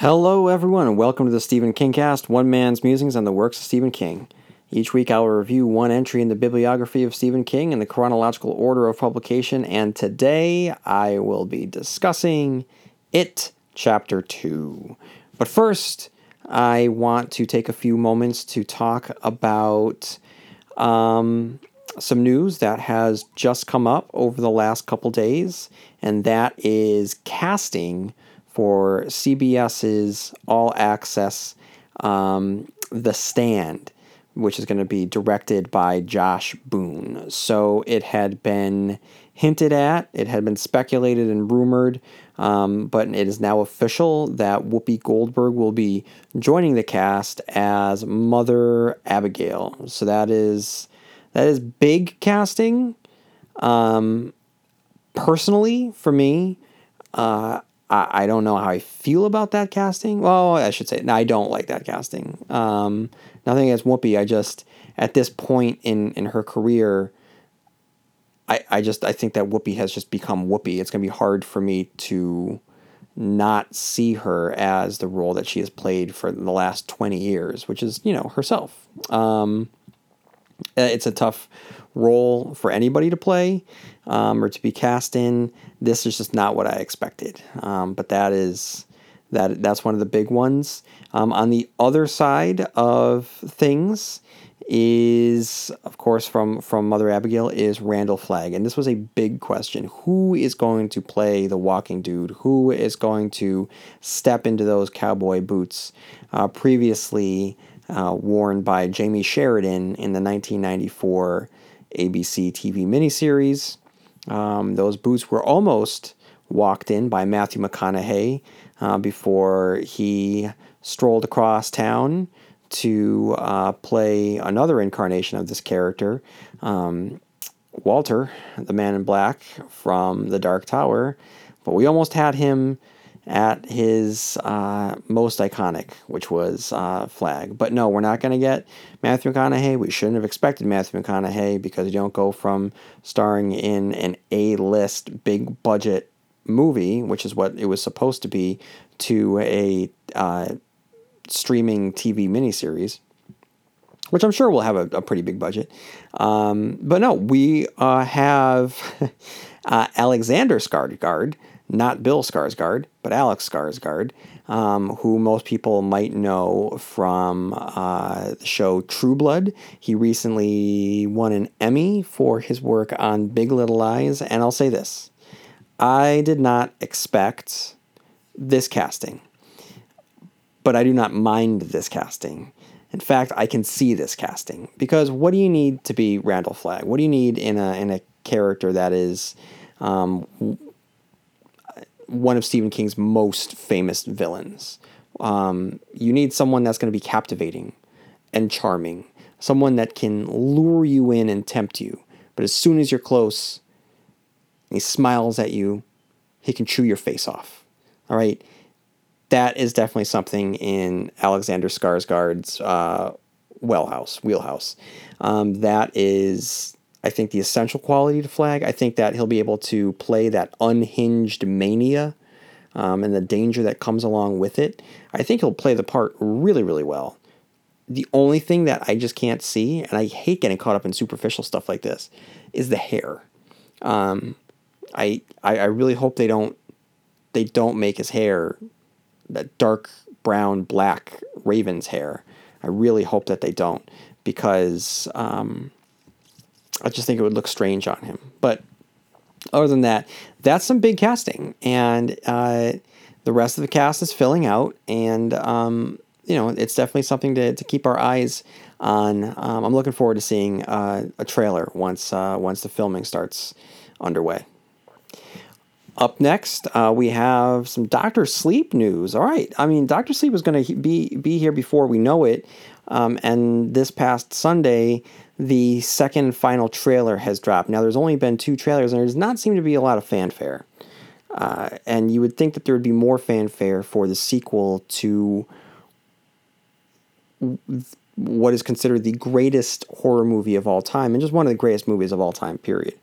Hello, everyone, and welcome to the Stephen King Cast, one man's musings on the works of Stephen King. Each week, I will review one entry in the bibliography of Stephen King in the chronological order of publication, and today I will be discussing It, Chapter 2. But first, I want to take a few moments to talk about um, some news that has just come up over the last couple days, and that is casting for CBS's All Access um, The Stand, which is going to be directed by Josh Boone. So it had been hinted at, it had been speculated and rumored, um, but it is now official that Whoopi Goldberg will be joining the cast as Mother Abigail. So that is that is big casting. Um, personally, for me, uh, I, I don't know how I feel about that casting. Well, I should say, no, I don't like that casting. Um, nothing against Whoopi. I just, at this point in, in her career, I, I just, I think that Whoopi has just become Whoopi. It's going to be hard for me to not see her as the role that she has played for the last 20 years, which is, you know, herself. Um, it's a tough role for anybody to play um, or to be cast in. This is just not what I expected. Um, but that is that that's one of the big ones. Um, on the other side of things is of course from from Mother Abigail is Randall Flagg and this was a big question who is going to play the walking dude who is going to step into those cowboy boots uh, previously uh, worn by Jamey Sheridan in the 1994 ABC TV miniseries. Um, those boots were almost walked in by Matthew McConaughey uh, before he strolled across town to uh, play another incarnation of this character, um, Walter, the man in black from The Dark Tower. But we almost had him at his uh, most iconic, which was uh, Flagg. But no, we're not going to get Matthew McConaughey. We shouldn't have expected Matthew McConaughey because you don't go from starring in an A list, big budget movie, which is what it was supposed to be, to a uh, streaming TV miniseries. Which I'm sure will have a, a pretty big budget. Um, but no, we uh, have uh, Alexander Skarsgård, not Bill Skarsgård, but Alex Skarsgård, um, who most people might know from uh, the show True Blood. He recently won an Emmy for his work on Big Little Lies, and I'll say this I did not expect this casting, but I do not mind this casting. In fact, I can see this casting because what do you need to be Randall Flagg? What do you need in a in a character that is um, one of Stephen King's most famous villains. Um, you need someone that's going to be captivating and charming, someone that can lure you in and tempt you. But as soon as you're close, he smiles at you, he can chew your face off. All right. That is definitely something in Alexander Skarsgård's uh, wellhouse, wheelhouse. Um, that is I think the essential quality to Flagg. I think that he'll be able to play that unhinged mania um, and the danger that comes along with it. I think he'll play the part really, really well. The only thing that I just can't see, and I hate getting caught up in superficial stuff like this, is the hair. Um, I, I I really hope they don't they don't make his hair that dark brown black raven's hair. I really hope that they don't because um, I just think it would look strange on him. But other than that, that's some big casting, and uh, the rest of the cast is filling out, and um, you know it's definitely something to, to keep our eyes on. Um, I'm looking forward to seeing uh, a trailer once uh, once the filming starts underway. Up next, uh, we have some Doctor Sleep news. All right, I mean Doctor Sleep was going to be be here before we know it, um, and this past Sunday the second final trailer has dropped. Now, there's only been two trailers, and there does not seem to be a lot of fanfare. Uh, and you would think that there would be more fanfare for the sequel to what is considered the greatest horror movie of all time, and just one of the greatest movies of all time. Period.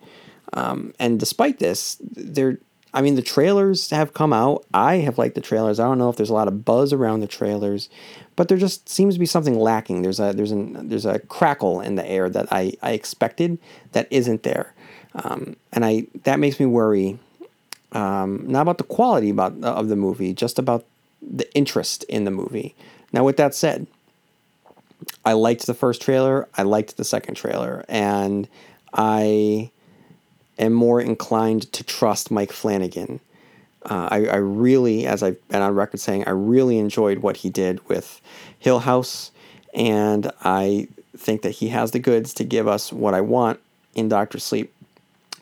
Um, and despite this, there, I mean, the trailers have come out. I have liked the trailers. I don't know if there's a lot of buzz around the trailers, but there just seems to be something lacking. There's a there's an there's a crackle in the air that I, I expected that isn't there, um, and I that makes me worry. Um, not about the quality about of the movie, just about the interest in the movie. Now, with that said, I liked the first trailer. I liked the second trailer, and I am more inclined to trust Mike Flanagan. Uh, I, I, really, as I've been on record saying, I really enjoyed what he did with Hill House, and I think that he has the goods to give us what I want in Doctor Sleep.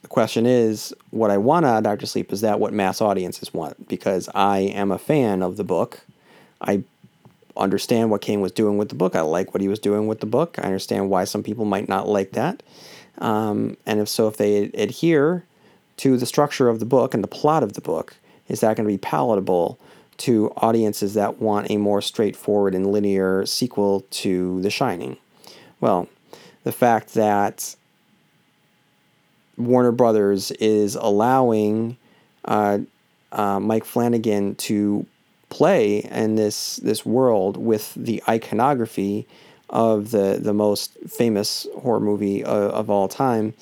The question is, what I want out of Doctor Sleep is that what mass audiences want? Because I am a fan of the book. I understand what Kane was doing with the book. I like what he was doing with the book. I understand why some people might not like that. Um, and if so, if they adhere to the structure of the book and the plot of the book, is that going to be palatable to audiences that want a more straightforward and linear sequel to The Shining? Well, the fact that Warner Brothers is allowing uh, uh, Mike Flanagan to play in this this world with the iconography of the the most famous horror movie of, of all time,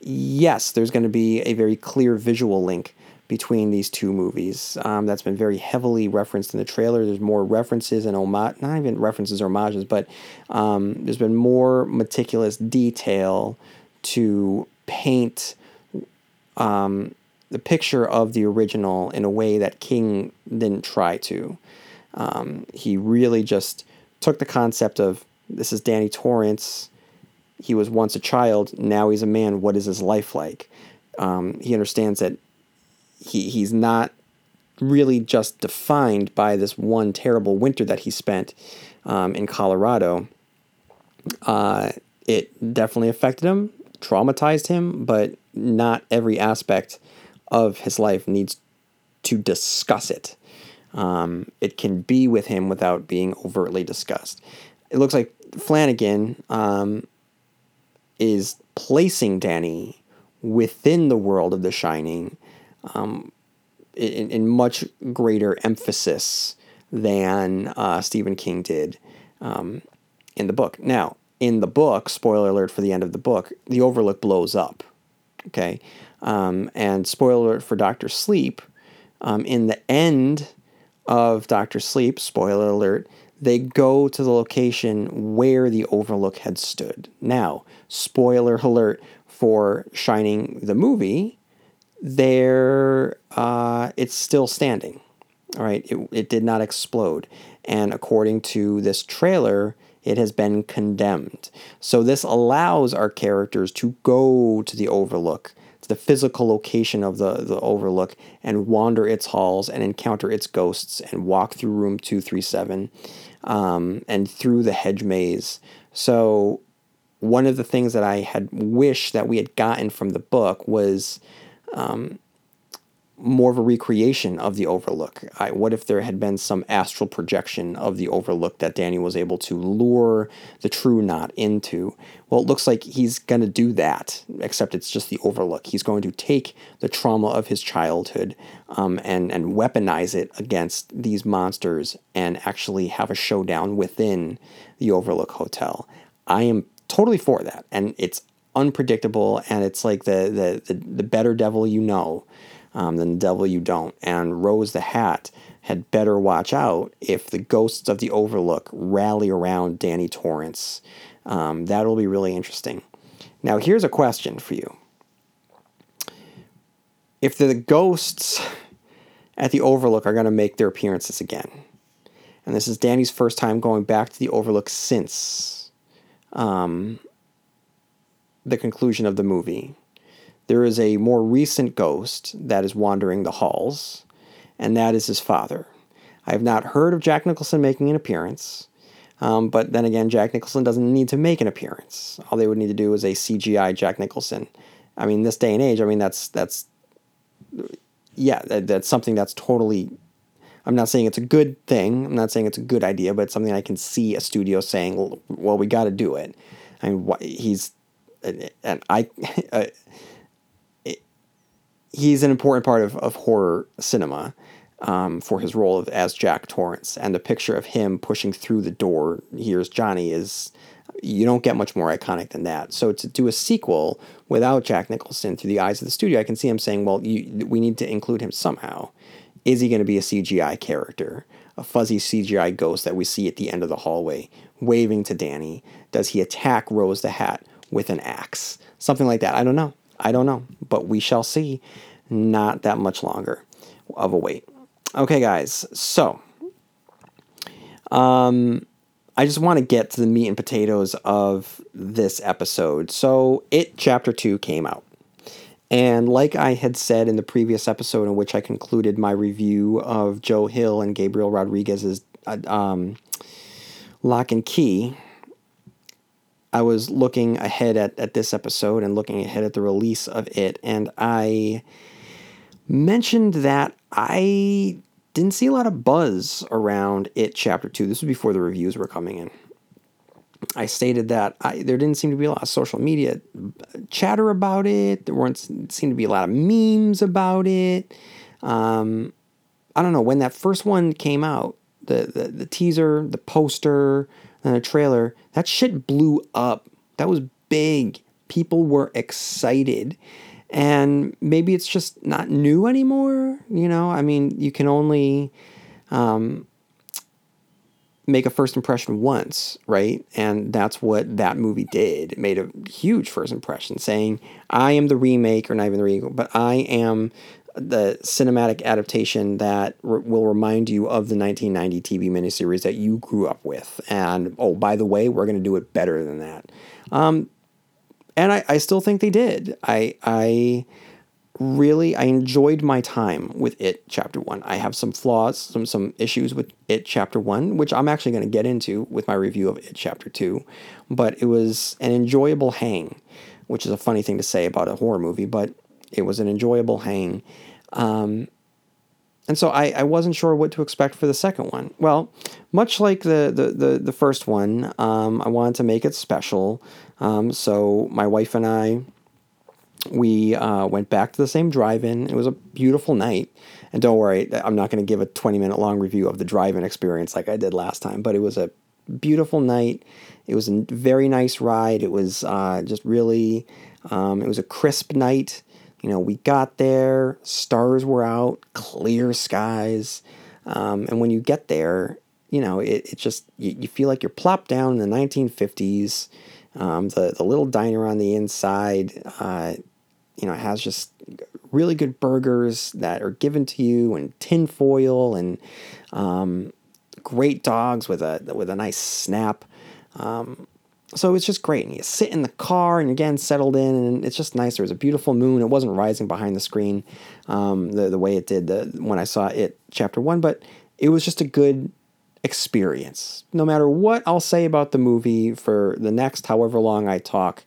yes, there's going to be a very clear visual link between these two movies. Um, that's been very heavily referenced in the trailer. There's more references and homage, not even references or homages, but um, there's been more meticulous detail to paint um, the picture of the original in a way that King didn't try to. Um, he really just took the concept of this is Danny Torrance. He was once a child. Now he's a man. What is his life like? Um, he understands that he he's not really just defined by this one terrible winter that he spent um, in Colorado. Uh, it definitely affected him, traumatized him, but not every aspect of his life needs to discuss it. Um, it can be with him without being overtly discussed. It looks like Flanagan um, is placing Danny within the world of The Shining um, in, in, much greater emphasis than uh, Stephen King did um, in the book. Now, in the book, spoiler alert for the end of the book, the Overlook blows up. Okay, um, and spoiler alert for Doctor Sleep. Um, in the end of Doctor Sleep, spoiler alert, they go to the location where the overlook had stood. Now, spoiler alert for Shining the movie, there uh, it's still standing. All right, it, it did not explode. And according to this trailer, it has been condemned. So this allows our characters to go to the overlook, the physical location of the, the overlook, and wander its halls and encounter its ghosts and walk through room 237 um, and through the hedge maze. So, one of the things that I had wished that we had gotten from the book was um, more of a recreation of the Overlook. I, what if there had been some astral projection of the Overlook that Danny was able to lure the True Knot into? Well, it looks like he's going to do that, except it's just the Overlook. He's going to take the trauma of his childhood um, and, and weaponize it against these monsters and actually have a showdown within the Overlook Hotel. I am totally for that. And it's unpredictable and it's like the, the, the, the better devil you know um, than the devil you don't. And Rose the Hat had better watch out if the ghosts of the Overlook rally around Danny Torrance. Um, that'll be really interesting. Now, here's a question for you. If the ghosts at the Overlook are going to make their appearances again, and this is Danny's first time going back to the Overlook since um, the conclusion of the movie, there is a more recent ghost that is wandering the halls, and that is his father. I have not heard of Jack Nicholson making an appearance, um, but then again, Jack Nicholson doesn't need to make an appearance. All they would need to do is a CGI Jack Nicholson. I mean, this day and age, I mean, that's that's yeah, that, that's something that's totally. I'm not saying it's a good thing. I'm not saying it's a good idea, but it's something I can see a studio saying, "Well, we got to do it." I mean, he's and I. he's an important part of, of horror cinema um, for his role of, as Jack Torrance. And the picture of him pushing through the door, here's Johnny, is you don't get much more iconic than that. So to do a sequel without Jack Nicholson through the eyes of the studio, I can see him saying, well, you, we need to include him somehow. Is he going to be a CGI character? A fuzzy CGI ghost that we see at the end of the hallway waving to Danny? Does he attack Rose the Hat with an axe? Something like that. I don't know. I don't know. But we shall see. Not that much longer of a wait. Okay, guys. So, um, I just want to get to the meat and potatoes of this episode. So, It Chapter 2 came out. And like I had said in the previous episode, in which I concluded my review of Joe Hill and Gabriel Rodriguez's uh, um, Locke and Key, I was looking ahead at, at this episode and looking ahead at the release of it. And I mentioned that I didn't see a lot of buzz around it chapter 2 this was before the reviews were coming in. I stated that I, there didn't seem to be a lot of social media chatter about it. There weren't seemed to be a lot of memes about it. Um, i don't know when that first one came out the, the, the teaser the poster and the trailer that shit blew up that was big people were excited and maybe it's just not new anymore. You know, I mean, you can only um, make a first impression once, right? And that's what that movie did. It made a huge first impression, saying, "I am the remake, or not even the remake, but I am." The cinematic adaptation that r- will remind you of the 1990 TV miniseries that you grew up with. And oh, by the way, we're going to do it better than that. Um, and I, I still think they did. I I really I enjoyed my time with it chapter one. I have some flaws, some some issues with it chapter one, which I'm actually going to get into with my review of it chapter two. But it was an enjoyable hang, which is a funny thing to say about a horror movie, but it was an enjoyable hang. Um, and so I, I wasn't sure what to expect for the second one. Well, much like the the the, the first one, um, I wanted to make it special. Um, so my wife and I, we uh, went back to the same drive-in. It was a beautiful night, and don't worry, I'm not going to give a 20 minute long review of the drive-in experience like I did last time. But it was a beautiful night. It was a very nice ride. It was uh, just really, um, it was a crisp night. You know, we got there, stars were out, clear skies, um, and when you get there, you know, it, it just you, you feel like you're plopped down in the 1950s um, the the little diner on the inside, uh, you know, has just really good burgers that are given to you and tin foil and um, great dogs with a with a nice snap. Um, so it's just great. And you sit in the car and getting settled in, and it's just nice. There was a beautiful moon. It wasn't rising behind the screen um, the the way it did the, when I saw it chapter one, but it was just a good experience. No matter what I'll say about the movie for the next however long I talk,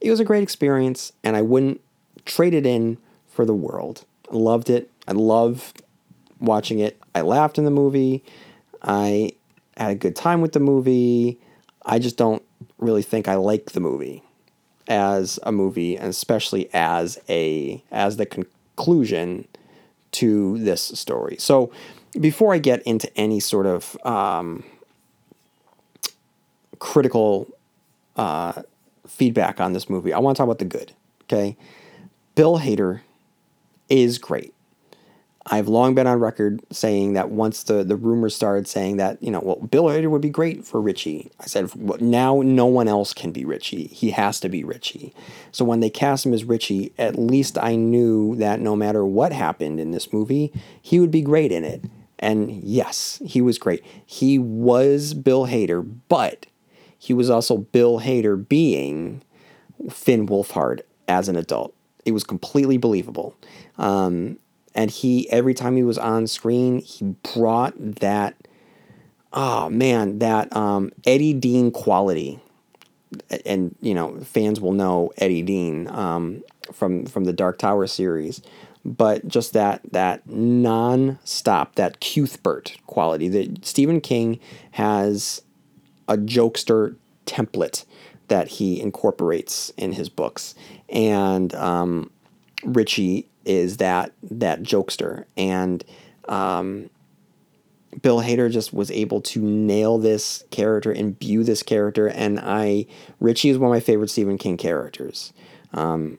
it was a great experience and I wouldn't trade it in for the world. I loved it. I loved watching it. I laughed in the movie. I had a good time with the movie. I just don't really think I like the movie as a movie and especially as a as the conclusion to this story. So before I get into any sort of um, critical uh, feedback on this movie, I want to talk about the good. Okay, Bill Hader is great. I've long been on record saying that once the, the rumors started saying that, you know, well, Bill Hader would be great for Richie. I said, well, now no one else can be Richie. He has to be Richie. So when they cast him as Richie, at least I knew that no matter what happened in this movie, he would be great in it. And yes, he was great. He was Bill Hader, but he was also Bill Hader being Finn Wolfhard as an adult. It was completely believable. Um, and he, every time he was on screen, he brought that, oh man, that um, Eddie Dean quality. And, you know, fans will know Eddie Dean um, from, from the Dark Tower series but just that that non-stop, that Cuthbert quality that Stephen King has a jokester template that he incorporates in his books, and um, Richie is that that jokester and um, Bill Hader just was able to nail this character, imbue this character, and I Richie is one of my favorite Stephen King characters. Um,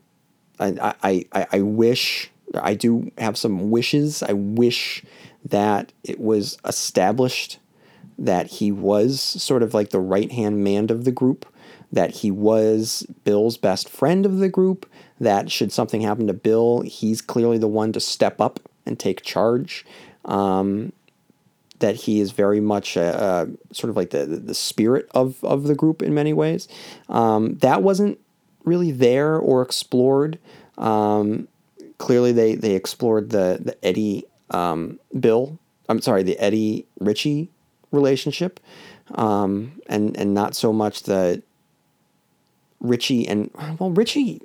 I, I, I, I wish I do have some wishes. I wish that it was established that he was sort of like the right hand man of the group, that he was Bill's best friend of the group, that should something happen to Bill, he's clearly the one to step up and take charge. Um, that he is very much a, a, sort of like the, the spirit of, of the group in many ways. Um, that wasn't really there or explored. Um, clearly, they, they explored the, the Eddie um, Bill, I'm sorry, the Eddie Richie relationship, um, and, and not so much the Richie and, well, Richie,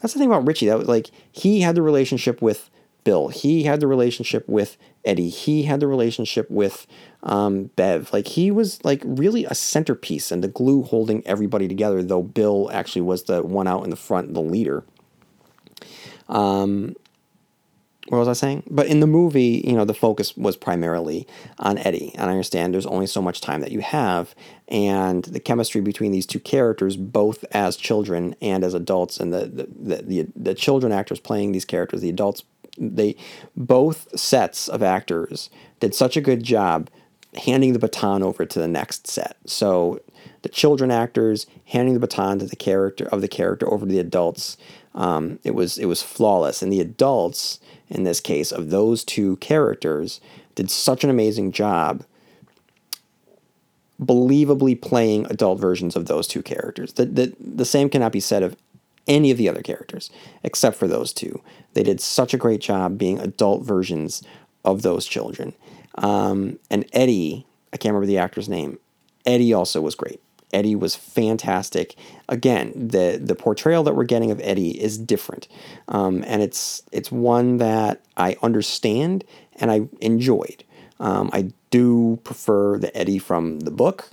that's the thing about Richie. That was like, he had the relationship with Bill. He had the relationship with Eddie. He had the relationship with um, Bev. Like he was like really a centerpiece and the glue holding everybody together. Though Bill actually was the one out in the front, the leader. Um, what was I saying? But in the movie, you know, the focus was primarily on Eddie. And I understand there's only so much time that you have. And the chemistry between these two characters, both as children and as adults, and the, the, the, the, the children actors playing these characters, the adults they both sets of actors did such a good job handing the baton over to the next set. So the children actors handing the baton to the character of the character over to the adults. Um, it was it was flawless, and the adults in this case of those two characters did such an amazing job believably playing adult versions of those two characters. The, the, the same cannot be said of any of the other characters except for those two. They did such a great job being adult versions of those children. Um, and Eddie, I can't remember the actor's name. Eddie also was great. Eddie was fantastic. Again, the the portrayal that we're getting of Eddie is different, um, and it's it's one that I understand and I enjoyed. Um, I do prefer the Eddie from the book.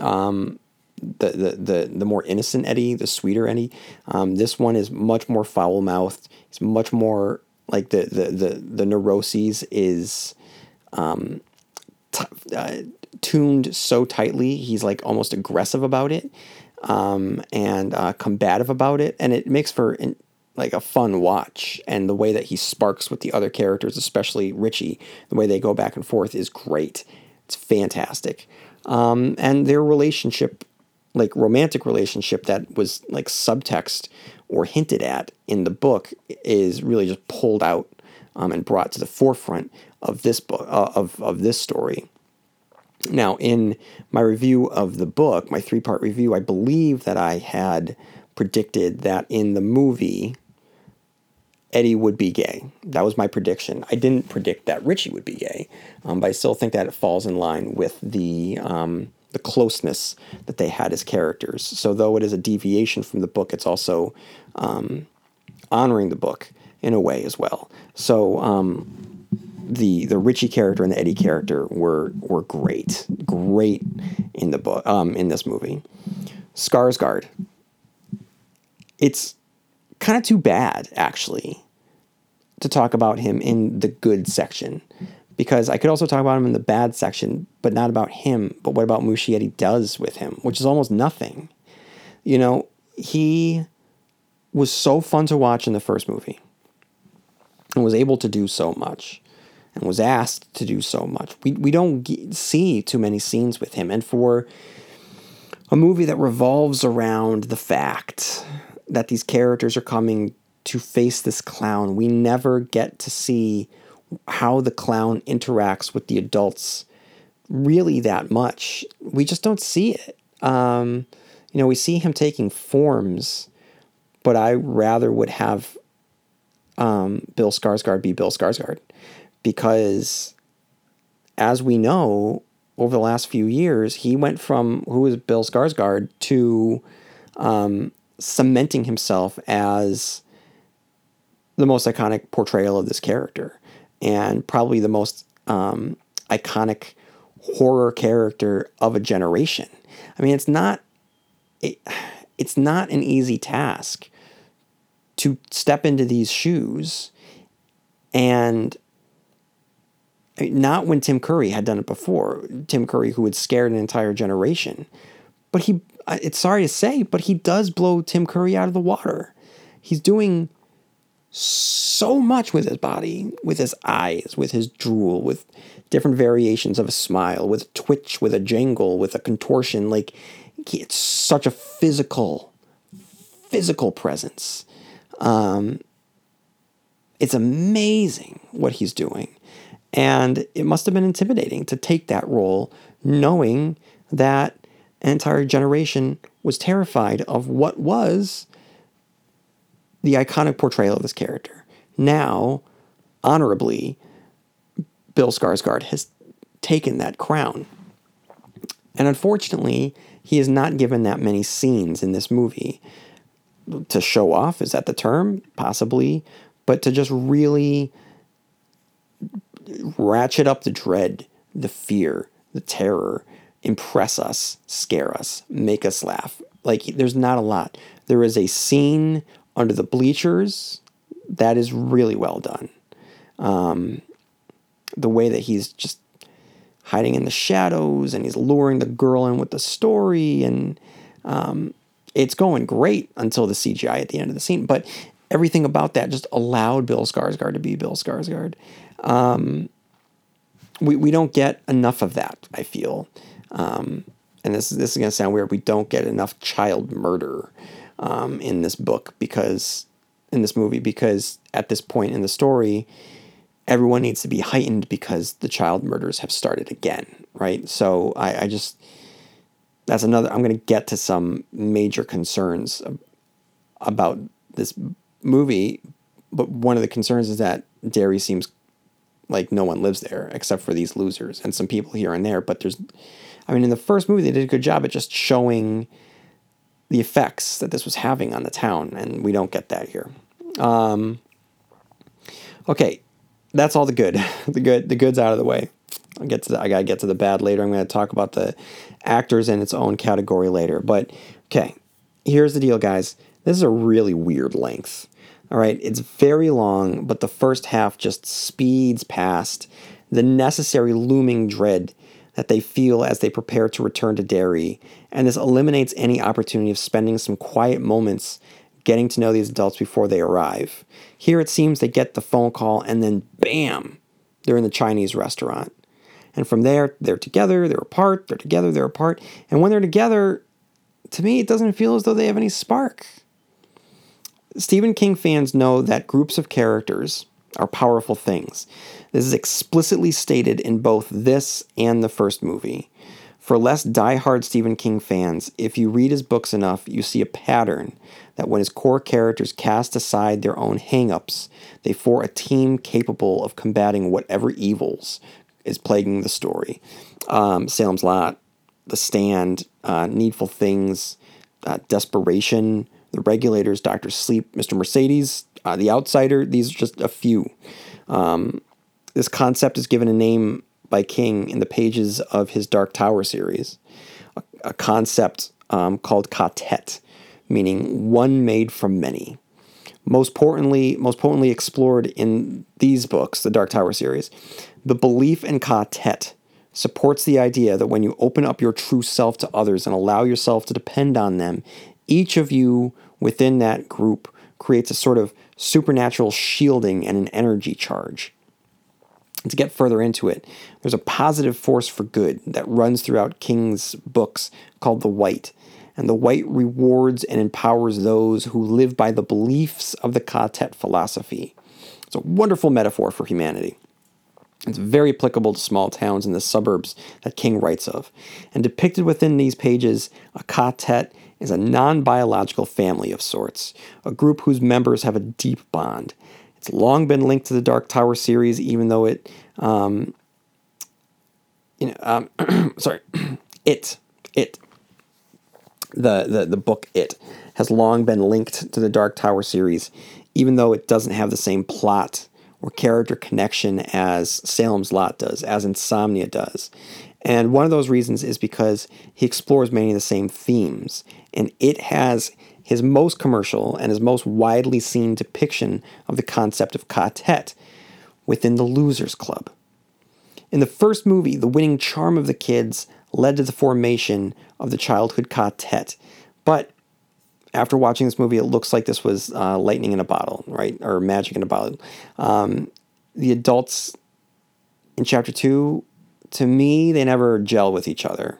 Um, the, the, the, the more innocent Eddie, the sweeter Eddie. Um, this one is much more foul mouthed. It's much more like the, the, the, the neuroses is um, t- uh, tuned so tightly. He's like almost aggressive about it um, and uh, combative about it. And it makes for in, like a fun watch. And the way that he sparks with the other characters, especially Richie, the way they go back and forth is great. It's fantastic. Um, and their relationship like romantic relationship that was like subtext or hinted at in the book is really just pulled out um, and brought to the forefront of this book uh, of, of this story now in my review of the book my three part review i believe that i had predicted that in the movie eddie would be gay that was my prediction i didn't predict that richie would be gay um, but i still think that it falls in line with the um, the closeness that they had as characters. So though it is a deviation from the book, it's also um, honoring the book in a way as well. So um, the the Richie character and the Eddie character were were great, great in the book um, in this movie. Skarsgård. It's kind of too bad actually to talk about him in the good section because I could also talk about him in the bad section, but not about him. But what about Muschietti does with him, which is almost nothing. You know, he was so fun to watch in the first movie and was able to do so much and was asked to do so much. We, we don't see too many scenes with him. And for a movie that revolves around the fact that these characters are coming to face this clown, we never get to see how the clown interacts with the adults really that much. We just don't see it. Um, you know, we see him taking forms, but I rather would have um, Bill Skarsgård be Bill Skarsgård because, as we know, over the last few years, he went from who was Bill Skarsgård to um, cementing himself as the most iconic portrayal of this character and probably the most um, iconic horror character of a generation. I mean, it's not it, it's not an easy task to step into these shoes and not when Tim Curry had done it before. Tim Curry, who had scared an entire generation. But he, it's sorry to say, but he does blow Tim Curry out of the water. He's doing so much with his body, with his eyes, with his drool, with different variations of a smile, with a twitch, with a jangle, with a contortion. Like, it's such a physical, physical presence. Um, it's amazing what he's doing. And it must have been intimidating to take that role, knowing that an entire generation was terrified of what was the iconic portrayal of this character. Now, honorably, Bill Skarsgård has taken that crown. And unfortunately, he is not given that many scenes in this movie to show off. Is that the term? Possibly. But to just really ratchet up the dread, the fear, the terror, impress us, scare us, make us laugh. Like, there's not a lot. There is a scene under the bleachers that is really well done. Um, the way that he's just hiding in the shadows and he's luring the girl in with the story and um, it's going great until the CGI at the end of the scene. But everything about that just allowed Bill Skarsgård to be Bill Skarsgård. Um, we, we don't get enough of that, I feel. Um, and this, this is going to sound weird. We don't get enough child murder um, in this book because, in this movie, because at this point in the story, everyone needs to be heightened because the child murders have started again, right? So I, I just, that's another, I'm going to get to some major concerns about this movie, but one of the concerns is that Derry seems like no one lives there except for these losers and some people here and there. But there's, I mean, in the first movie, they did a good job at just showing the effects that this was having on the town, and we don't get that here. Um, okay, that's all the good. the good, the good's out of the way. I'll get to the, I gotta get to the bad later. I'm to talk about the actors in its own category later. But okay, here's the deal, guys. This is a really weird length. All right, it's very long, but the first half just speeds past the necessary looming dread that they feel as they prepare to return to Derry, and this eliminates any opportunity of spending some quiet moments getting to know these adults before they arrive. Here it seems they get the phone call and then bam, they're in the Chinese restaurant. And from there, they're together, they're apart, they're together, they're apart. And when they're together, to me, it doesn't feel as though they have any spark. Stephen King fans know that groups of characters are powerful things. This is explicitly stated in both this and the first movie. For less die-hard Stephen King fans, if you read his books enough, you see a pattern that when his core characters cast aside their own hang-ups, they form a team capable of combating whatever evils is plaguing the story. Um, Salem's Lot, The Stand, uh, Needful Things, uh, Desperation, the regulators, Dr. Sleep, Mr. Mercedes, uh, The Outsider. These are just a few. Um, this concept is given a name by King in the pages of his Dark Tower series, a, a concept um, called Ka-Tet, meaning one made from many. Most potently, most potently explored in these books, the Dark Tower series, the belief in Ka-Tet supports the idea that when you open up your true self to others and allow yourself to depend on them, each of you within that group creates a sort of supernatural shielding and an energy charge. to get further into it, there's a positive force for good that runs throughout King's books called the White. And the White rewards and empowers those who live by the beliefs of the Ka-Tet philosophy. It's a wonderful metaphor for humanity. It's very applicable to small towns in the suburbs that King writes of. And depicted within these pages, a Ka-Tet is a non biological family of sorts, a group whose members have a deep bond. It's long been linked to the Dark Tower series, even though it, um, you know, um, sorry, it, it, the, the, the book It has long been linked to the Dark Tower series, even though it doesn't have the same plot or character connection as Salem's Lot does, as Insomnia does. And one of those reasons is because he explores many of the same themes. And it has his most commercial and his most widely seen depiction of the concept of Ka-Tet within the Losers Club. In the first movie, the winning charm of the kids led to the formation of the childhood Ka-Tet. But after watching this movie, it looks like this was uh, lightning in a bottle, right? Or magic in a bottle. Um, the adults in chapter two, to me, they never gel with each other.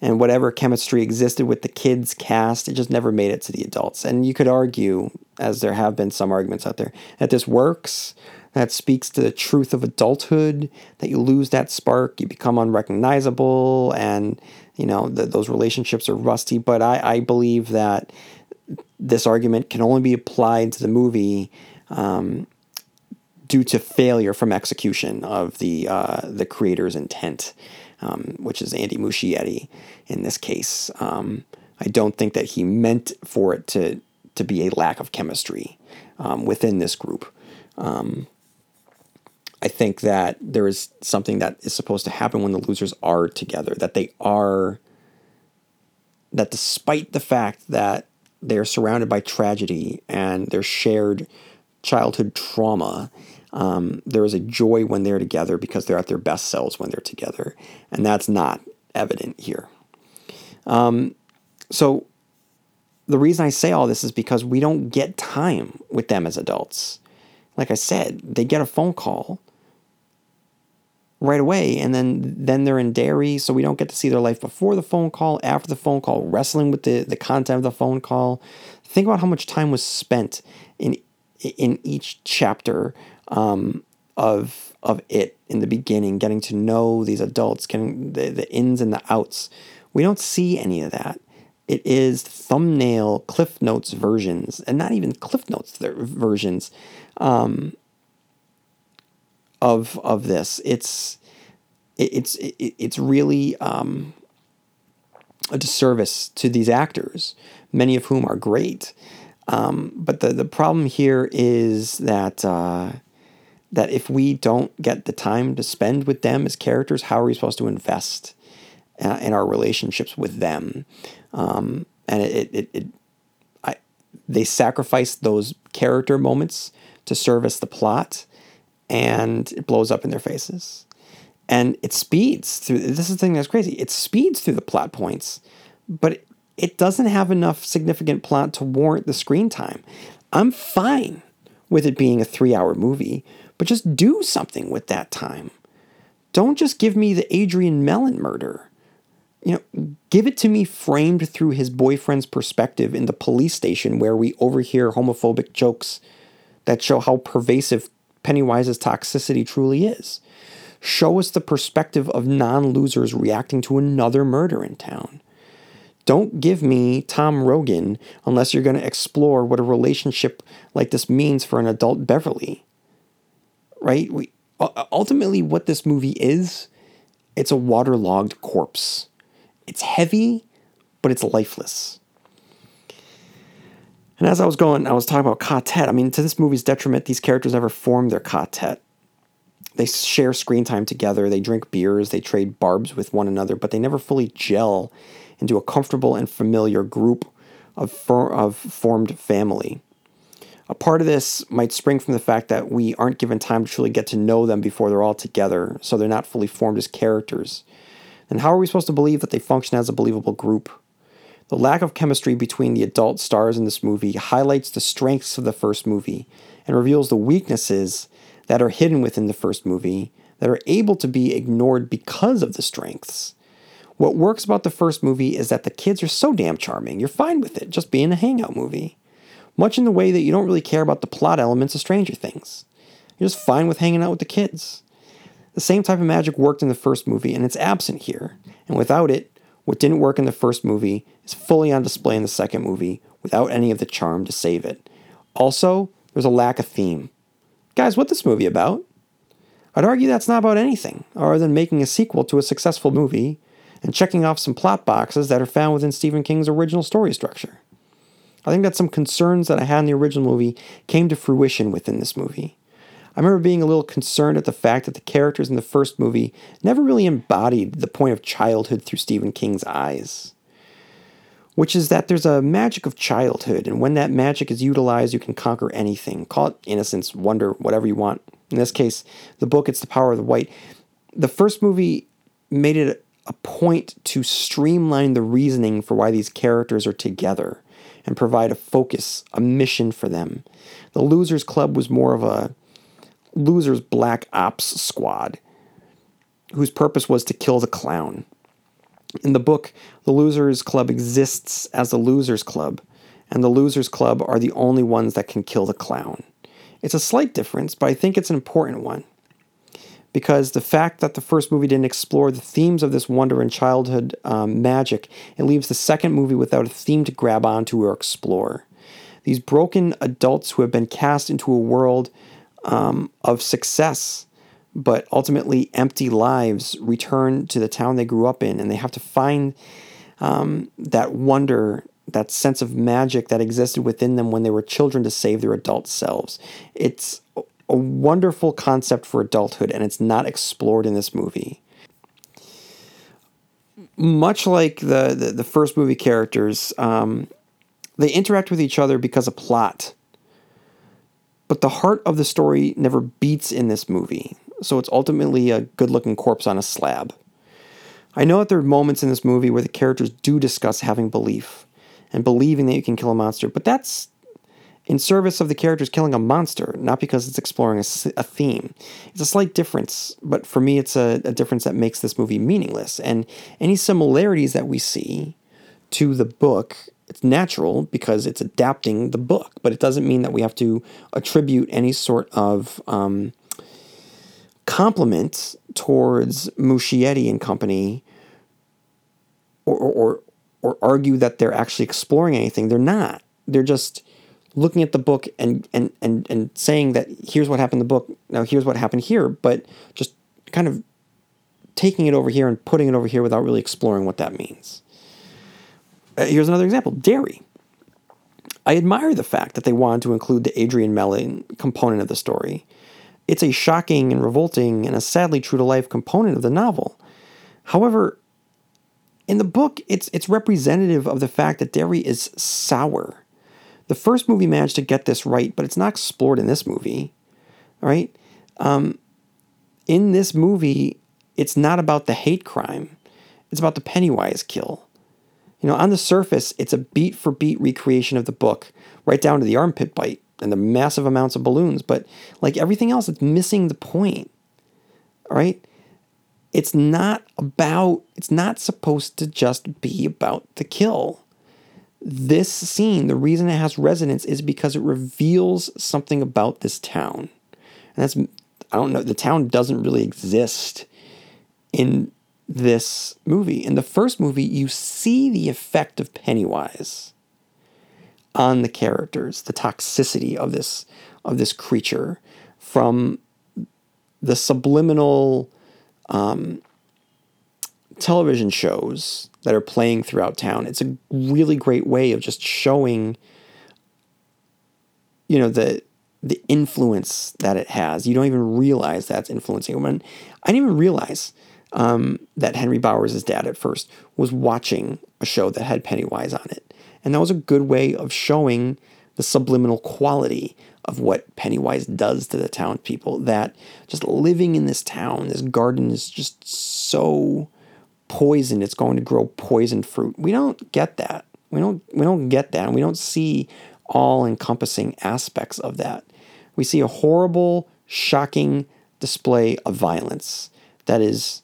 And whatever chemistry existed with the kids' cast, it just never made it to the adults. And you could argue, as there have been some arguments out there, that this works, that speaks to the truth of adulthood, that you lose that spark, you become unrecognizable, and you know those relationships are rusty. But I, I believe that this argument can only be applied to the movie um, due to failure from execution of the uh, the creator's intent, um, which is Andy Muschietti in this case. Um, I don't think that he meant for it to to be a lack of chemistry um, within this group. Um, I think that there is something that is supposed to happen when the losers are together, that they are, that despite the fact that they're surrounded by tragedy and their shared childhood trauma, um, there is a joy when they're together because they're at their best selves when they're together. And that's not evident here. Um, so, the reason I say all this is because we don't get time with them as adults. Like I said, they get a phone call right away and then then they're in Derry so we don't get to see their life before the phone call after the phone call wrestling with the the content of the phone call think about how much time was spent in in each chapter um, of of it in the beginning getting to know these adults getting the, the ins and the outs we don't see any of that it is thumbnail cliff notes versions and not even cliff notes versions um, of of this. It's it's it's really um, a disservice to these actors, many of whom are great. Um, but the the problem here is that uh, that if we don't get the time to spend with them as characters, how are we supposed to invest uh, in our relationships with them? Um, and it, it, it I, they sacrifice those character moments to service the plot and it blows up in their faces. And it speeds through. This is the thing that's crazy. It speeds through the plot points, but it, it doesn't have enough significant plot to warrant the screen time. I'm fine with it being a three hour movie, but just do something with that time. Don't just give me the Adrian Mellon murder. You know, give it to me framed through his boyfriend's perspective in the police station where we overhear homophobic jokes that show how pervasive Pennywise's toxicity truly is. Show us the perspective of non losers reacting to another murder in town. Don't give me Tom Rogan unless you're going to explore what a relationship like this means for an adult Beverly. Right? We, ultimately, what this movie is, it's a waterlogged corpse. It's heavy, but it's lifeless. And as I was going, I was talking about Ka-Tet. I mean, to this movie's detriment, these characters never form their Ka-Tet. They share screen time together, they drink beers, they trade barbs with one another, but they never fully gel into a comfortable and familiar group of, for, of formed family. A part of this might spring from the fact that we aren't given time to truly get to know them before they're all together, so they're not fully formed as characters. And how are we supposed to believe that they function as a believable group? The lack of chemistry between the adult stars in this movie highlights the strengths of the first movie and reveals the weaknesses that are hidden within the first movie that are able to be ignored because of the strengths. What works about the first movie is that the kids are so damn charming, you're fine with it just being a hangout movie. Much in the way that you don't really care about the plot elements of Stranger Things. You're just fine with hanging out with the kids. The same type of magic worked in the first movie, and it's absent here. And without it, what didn't work in the first movie is fully on display in the second movie without any of the charm to save it. Also, there's a lack of theme. Guys, what this movie about? I'd argue that's not about anything other than making a sequel to a successful movie and checking off some plot boxes that are found within Stephen King's original story structure. I think that some concerns that I had in the original movie came to fruition within this movie. I remember being a little concerned at the fact that the characters in the first movie never really embodied the point of childhood through Stephen King's eyes. Which is that there's a magic of childhood, and when that magic is utilized, you can conquer anything. Call it innocence, wonder, whatever you want. In this case, the book, it's the power of the white. The first movie made it a point to streamline the reasoning for why these characters are together and provide a focus, a mission for them. The Losers Club was more of a Losers Black Ops squad whose purpose was to kill the clown. In the book, the Losers Club exists as the Losers Club, and the Losers Club are the only ones that can kill the clown. It's a slight difference, but I think it's an important one. Because the fact that the first movie didn't explore the themes of this wonder and childhood um, magic, it leaves the second movie without a theme to grab onto or explore. These broken adults who have been cast into a world um, of success, but ultimately empty lives, return to the town they grew up in, and they have to find um, that wonder, that sense of magic that existed within them when they were children to save their adult selves. It's a wonderful concept for adulthood, and it's not explored in this movie. Much like the, the, the first movie characters, um, they interact with each other because of plot but the heart of the story never beats in this movie, so it's ultimately a good looking corpse on a slab. I know that there are moments in this movie where the characters do discuss having belief and believing that you can kill a monster, but that's in service of the characters killing a monster, not because it's exploring a, a theme. It's a slight difference, but for me, it's a, a difference that makes this movie meaningless. And any similarities that we see to the book it's natural because it's adapting the book, but it doesn't mean that we have to attribute any sort of um, compliment towards Muschietti and company or, or, or argue that they're actually exploring anything. They're not. They're just looking at the book and, and, and, and saying that here's what happened in the book, now here's what happened here, but just kind of taking it over here and putting it over here without really exploring what that means. Uh, here's another example Derry I admire the fact that they wanted to include the Adrian Mellon component of the story. It's a shocking and revolting and a sadly true to life component of the novel. However, in the book, it's, it's representative of the fact that Derry is sour. The first movie managed to get this right, but it's not explored in this movie. Right? Um, in this movie, it's not about the hate crime, it's about the Pennywise kill. You know, on the surface, it's a beat for beat recreation of the book, right down to the armpit bite and the massive amounts of balloons. But like everything else, it's missing the point. All right? It's not about, it's not supposed to just be about the kill. This scene, the reason it has resonance is because it reveals something about this town. And that's, I don't know, the town doesn't really exist in this movie. In the first movie, you see the effect of Pennywise on the characters, the toxicity of this of this creature from the subliminal um, television shows that are playing throughout town. It's a really great way of just showing, you know, the the influence that it has. You don't even realize that's influencing. When I didn't even realize um, that Henry Bowers' dad at first was watching a show that had Pennywise on it. And that was a good way of showing the subliminal quality of what Pennywise does to the townspeople. That just living in this town, this garden is just so poisoned, it's going to grow poison fruit. We don't get that. We don't we don't get that. And we don't see all encompassing aspects of that. We see a horrible, shocking display of violence that is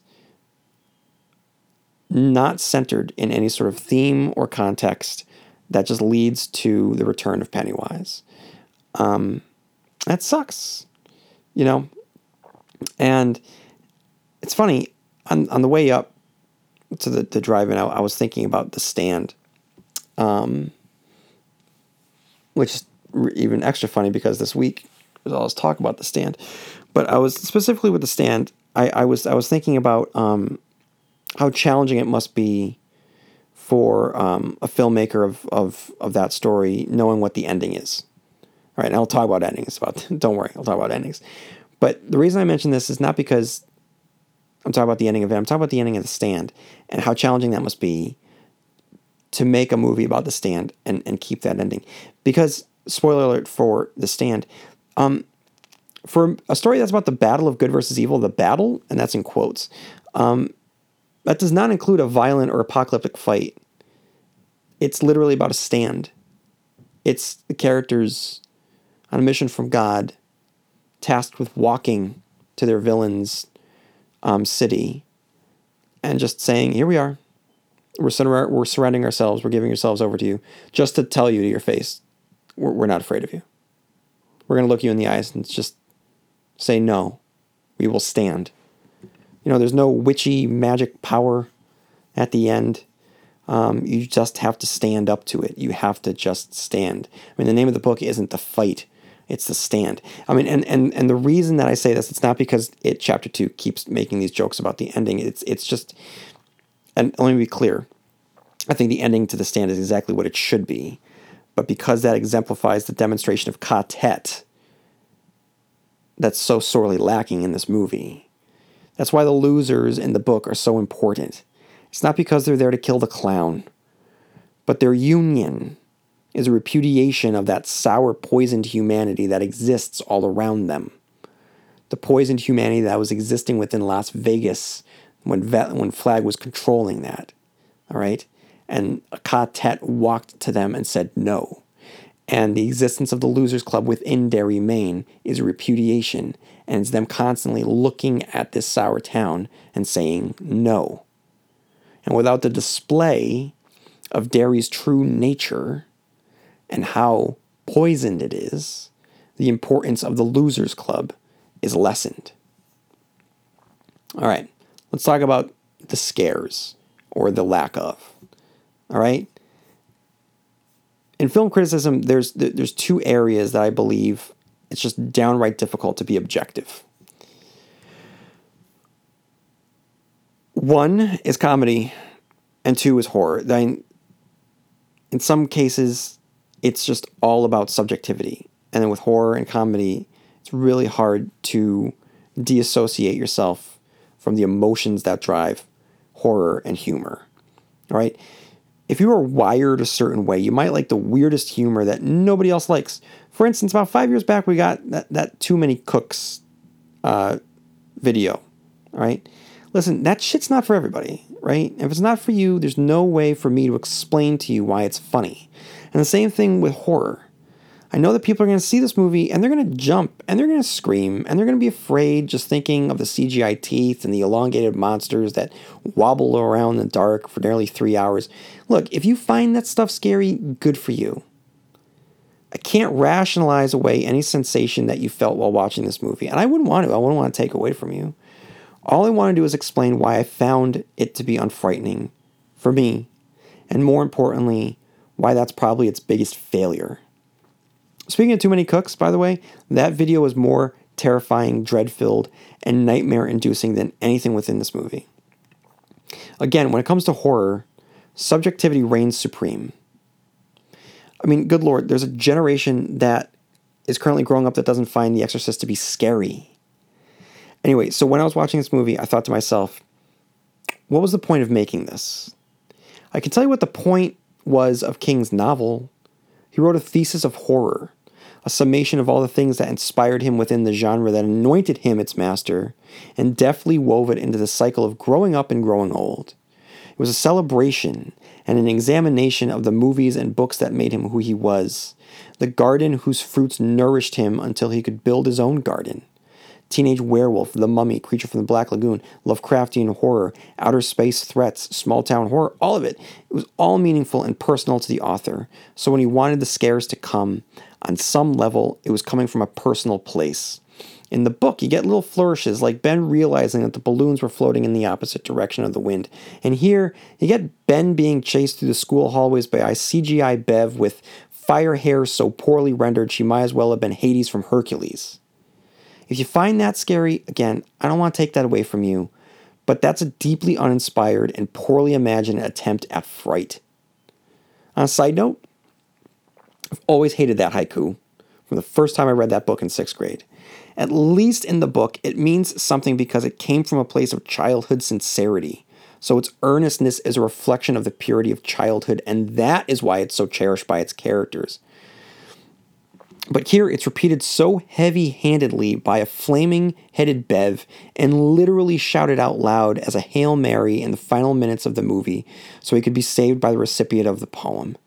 not centered in any sort of theme or context that just leads to the return of Pennywise. Um, that sucks, you know? And it's funny, on, on the way up to the, the drive-in, I, I was thinking about The Stand, um, which is even extra funny because this week there's all this talk about The Stand. But I was specifically with The Stand, I, I was I was thinking about um, how challenging it must be for um, a filmmaker of, of, of that story knowing what the ending is. All right, and I'll talk about endings. About don't worry, I'll talk about endings. But the reason I mention this is not because I'm talking about the ending of it. I'm talking about the ending of The Stand and how challenging that must be to make a movie about The Stand and, and keep that ending. Because, spoiler alert for The Stand, um, for a story that's about the battle of good versus evil, the battle, and that's in quotes, um, that does not include a violent or apocalyptic fight. It's literally about a stand. It's the characters on a mission from God, tasked with walking to their villain's um, city and just saying, Here we are. We're, sur- we're surrendering ourselves. We're giving ourselves over to you just to tell you to your face, we're, we're not afraid of you. We're going to look you in the eyes and just say, No, we will stand. You know, there's no witchy magic power at the end. Um, you just have to stand up to it. You have to just stand. I mean, the name of the book isn't the fight, it's the stand. I mean, and and and the reason that I say this, it's not because it chapter two keeps making these jokes about the ending. It's it's just, and let me be clear. I think the ending to the stand is exactly what it should be, but because that exemplifies the demonstration of Ka-Tet that's so sorely lacking in this movie. That's why the losers in the book are so important. It's not because they're there to kill the clown, but their union is a repudiation of that sour, poisoned humanity that exists all around them. The poisoned humanity that was existing within Las Vegas when, when Flagg was controlling that. All right? And Ka-Tet walked to them and said no. And the existence of the Losers Club within Derry, Maine is a repudiation, and it's them constantly looking at this sour town and saying no. And without the display of Derry's true nature, and how poisoned it is, the importance of the Losers Club is lessened. All right, let's talk about the scares or the lack of. All right. In film criticism, there's there's two areas that I believe it's just downright difficult to be objective. One is comedy, and two is horror. in some cases, it's just all about subjectivity. And then with horror and comedy, it's really hard to deassociate yourself from the emotions that drive horror and humor. All right? If you are wired a certain way, you might like the weirdest humor that nobody else likes. For instance, about five years back, we got that, that Too Many Cooks uh, video. All right? Listen, that shit's not for everybody, right? If it's not for you, there's no way for me to explain to you why it's funny. And the same thing with horror. I know that people are going to see this movie and they're going to jump and they're going to scream and they're going to be afraid just thinking of the CGI teeth and the elongated monsters that wobble around in the dark for nearly three hours. Look, if you find that stuff scary, good for you. I can't rationalize away any sensation that you felt while watching this movie, and I wouldn't want to. I wouldn't want to take away from you. All I want to do is explain why I found it to be unfrightening for me, and more importantly, why that's probably its biggest failure. Speaking of too many cooks, by the way, that video was more terrifying, dread filled, and nightmare inducing than anything within this movie. Again, when it comes to horror, subjectivity reigns supreme. I mean, good lord, there's a generation that is currently growing up that doesn't find The Exorcist to be scary. Anyway, so when I was watching this movie, I thought to myself, what was the point of making this? I can tell you what the point was of King's novel. He wrote a thesis of horror, a summation of all the things that inspired him within the genre that anointed him its master, and deftly wove it into the cycle of growing up and growing old. It was a celebration and an examination of the movies and books that made him who he was, the garden whose fruits nourished him until he could build his own garden. Teenage Werewolf, The Mummy, Creature from the Black Lagoon, Lovecraftian horror, outer space threats, small town horror, all of it. It was all meaningful and personal to the author. So when he wanted the scares to come, on some level, it was coming from a personal place. In the book, you get little flourishes like Ben realizing that the balloons were floating in the opposite direction of the wind. And here, you get Ben being chased through the school hallways by a CGI Bev with fire hair so poorly rendered she might as well have been Hades from Hercules. If you find that scary, again, I don't want to take that away from you, but that's a deeply uninspired and poorly imagined attempt at fright. On a side note, I've always hated that haiku from the first time I read that book in sixth grade. At least in the book, it means something because it came from a place of childhood sincerity. So its earnestness is a reflection of the purity of childhood, and that is why it's so cherished by its characters. But here it's repeated so heavy handedly by a flaming headed Bev and literally shouted out loud as a Hail Mary in the final minutes of the movie so he could be saved by the recipient of the poem.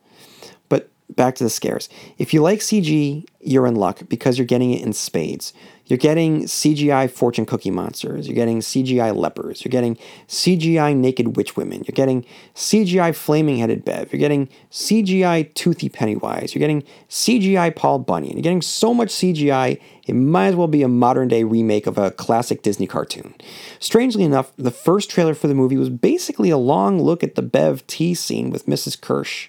Back to the scares. If you like CG, you're in luck because you're getting it in spades. You're getting CGI fortune cookie monsters. You're getting CGI lepers. You're getting CGI naked witch women. You're getting CGI flaming headed Bev. You're getting CGI toothy Pennywise. You're getting CGI Paul Bunyan. You're getting so much CGI, it might as well be a modern day remake of a classic Disney cartoon. Strangely enough, the first trailer for the movie was basically a long look at the Bev tea scene with Mrs. Kersh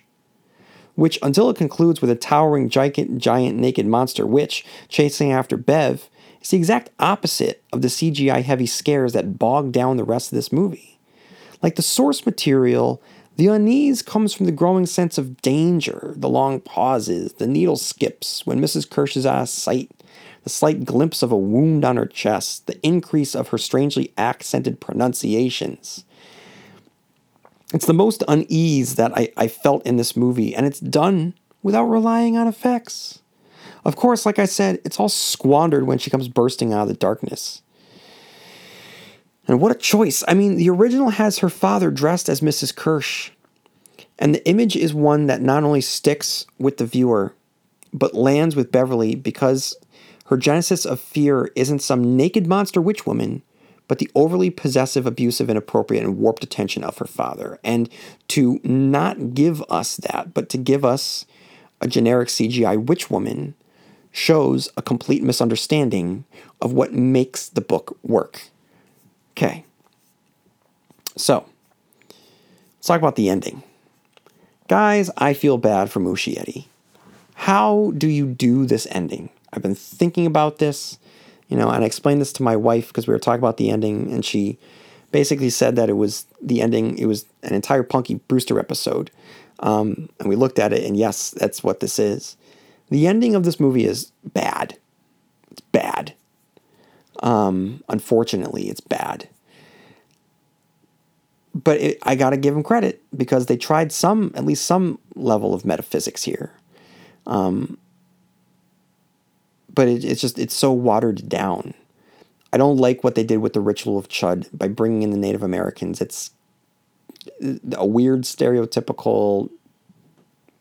which until it concludes with a towering giant, giant naked monster witch chasing after Bev, is the exact opposite of the CGI heavy scares that bog down the rest of this movie. Like the source material, the unease comes from the growing sense of danger, the long pauses, the needle skips when Mrs. Kersh is out of sight, the slight glimpse of a wound on her chest, the increase of her strangely accented pronunciations. It's the most unease that I, I felt in this movie, and it's done without relying on effects. Of course, like I said, it's all squandered when she comes bursting out of the darkness. And what a choice. I mean, the original has her father dressed as Mrs. Kersh. And the image is one that not only sticks with the viewer, but lands with Beverly because her genesis of fear isn't some naked monster witch woman, but the overly possessive, abusive, inappropriate, and warped attention of her father. And to not give us that, but to give us a generic CGI witch woman shows a complete misunderstanding of what makes the book work. Okay. So, let's talk about the ending. Guys, I feel bad for Muschietti. How do you do this ending? I've been thinking about this, you know, and I explained this to my wife because we were talking about the ending, and she basically said that it was the ending, it was an entire Punky Brewster episode. Um, and we looked at it, and yes, that's what this is. The ending of this movie is bad. It's bad. Um, unfortunately, it's bad. But it, I got to give them credit because they tried some, at least some level of metaphysics here. Um, but it, it's just, it's so watered down. I don't like what they did with the ritual of Chud by bringing in the Native Americans. It's a weird, stereotypical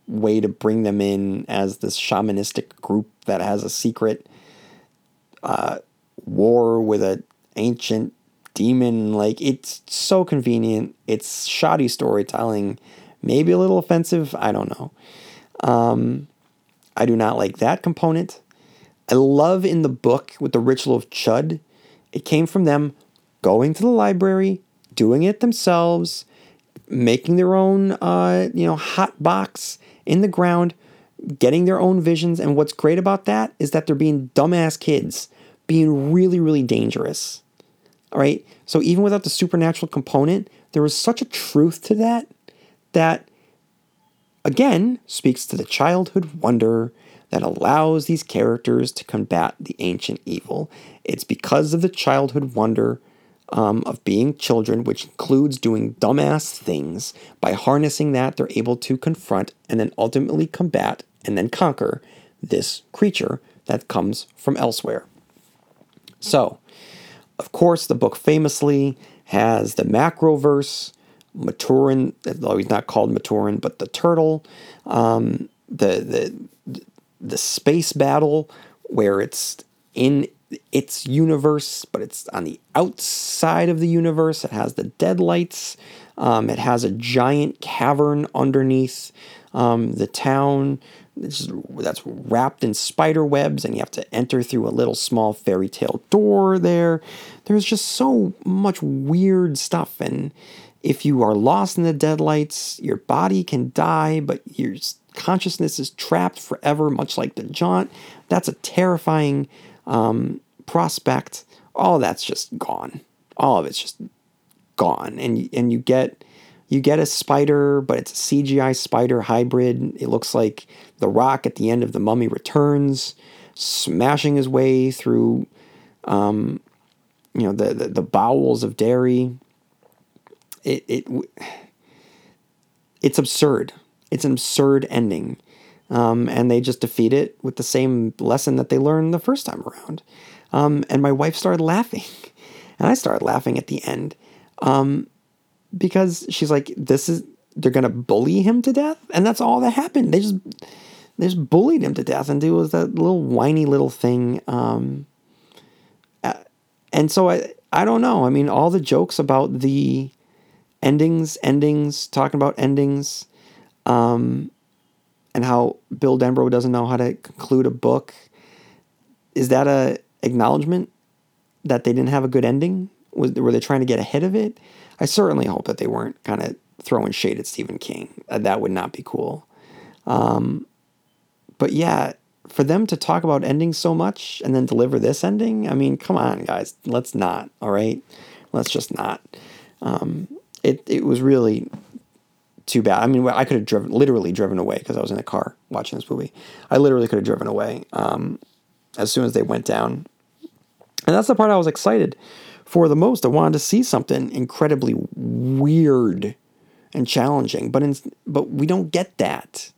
way to bring them in as this shamanistic group that has a secret uh, war with an ancient demon. Like it's so convenient. It's shoddy storytelling, maybe a little offensive. I don't know. Um, I do not like that component. I love in the book with the ritual of Chud. It came from them going to the library, doing it themselves, making their own, uh, you know, hot box in the ground, getting their own visions. And what's great about that is that they're being dumbass kids, being really, really dangerous. All right. So even without the supernatural component, there was such a truth to that that, again, speaks to the childhood wonder that allows these characters to combat the ancient evil. It's because of the childhood wonder um, of being children, which includes doing dumbass things. By harnessing that, they're able to confront and then ultimately combat and then conquer this creature that comes from elsewhere. So, of course, the book famously has the macroverse, Maturin, though he's not called Maturin, but the turtle, um, the, the, the space battle where it's in its universe, but it's on the outside of the universe. It has the deadlights. Um, it has a giant cavern underneath um, the town that's wrapped in spider webs, and you have to enter through a little small fairy tale door there. There's just so much weird stuff. And if you are lost in the deadlights, your body can die, but your consciousness is trapped forever, much like the jaunt. That's a terrifying um, prospect, all that's just gone. All of it's just gone, and and you get you get a spider, but it's a CGI spider hybrid. It looks like the Rock at the end of The Mummy Returns, smashing his way through um, you know, the, the, the bowels of Derry. It, it, it's absurd. It's an absurd ending. Um, and they just defeat it with the same lesson that they learned the first time around. Um, and my wife started laughing, and I started laughing at the end um, because she's like, "This is they're gonna bully him to death," and that's all that happened. They just they just bullied him to death, and it was that little whiny little thing. Um, and so I I don't know. I mean, all the jokes about the endings, endings, talking about endings, um, and how Bill Denbrough doesn't know how to conclude a book. Is that a acknowledgement that they didn't have a good ending? Was were they trying to get ahead of it? I certainly hope that they weren't kind of throwing shade at Stephen King. Uh, that would not be cool. Um, but yeah, for them to talk about endings so much and then deliver this ending, I mean, come on, guys, let's not. All right, let's just not. Um, it it was really too bad. I mean, I could have driven literally driven away because I was in a car watching this movie. I literally could have driven away um, as soon as they went down, and that's the part I was excited for the most. I wanted to see something incredibly weird and challenging, but in, but we don't get that